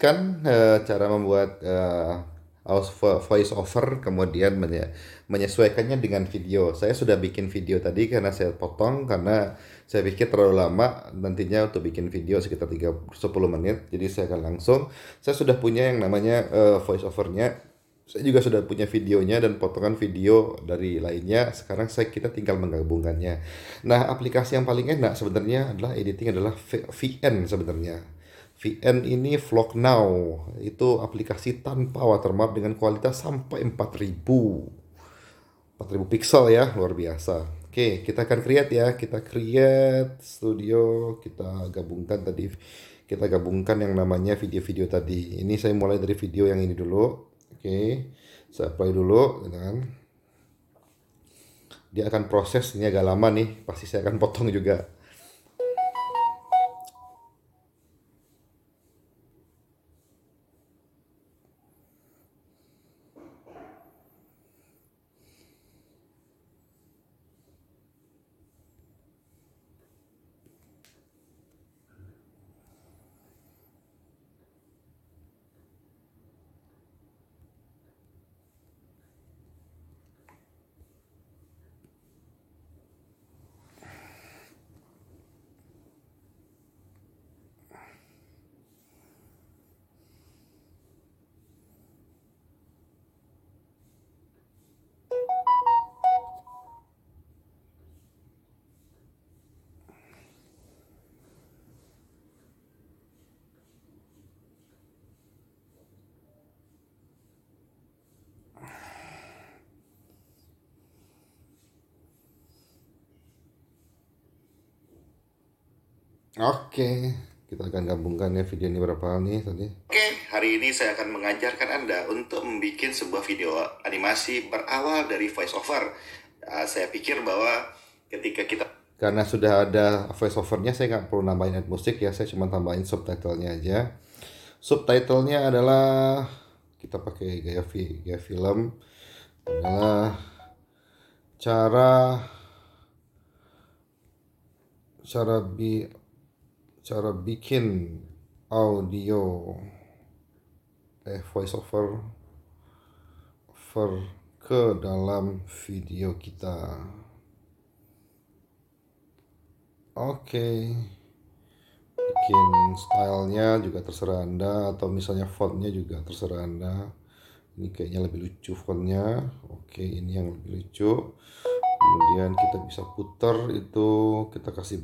lanjutkan uh, cara membuat uh, voice over kemudian menyesuaikannya dengan video. Saya sudah bikin video tadi karena saya potong karena saya pikir terlalu lama nantinya untuk bikin video sekitar 30 10 menit. Jadi saya akan langsung saya sudah punya yang namanya uh, voice overnya. Saya juga sudah punya videonya dan potongan video dari lainnya. Sekarang saya kita tinggal menggabungkannya. Nah, aplikasi yang paling enak sebenarnya adalah editing adalah VN sebenarnya VN ini Vlog Now. Itu aplikasi tanpa watermark dengan kualitas sampai 4000 4000 pixel ya luar biasa. Oke kita akan create ya. Kita create studio. Kita gabungkan tadi kita gabungkan yang namanya video-video tadi. Ini saya mulai dari video yang ini dulu. Oke saya play dulu kan dia akan proses ini agak lama nih. Pasti saya akan potong juga Oke, kita akan gabungkan ya video ini berapa nih tadi. Oke, hari ini saya akan mengajarkan Anda untuk membuat sebuah video animasi berawal dari voiceover. Nah, saya pikir bahwa ketika kita karena sudah ada voiceovernya, saya nggak perlu nambahin musik ya, saya cuma tambahin subtitlenya aja. Subtitlenya adalah kita pakai gaya, gaya film adalah cara cara bi cara bikin audio eh voice over over ke dalam video kita. Oke. Okay. bikin stylenya juga terserah anda atau misalnya fontnya juga terserah anda. Ini kayaknya lebih lucu fontnya. Oke okay, ini yang lebih lucu. Kemudian kita bisa putar itu kita kasih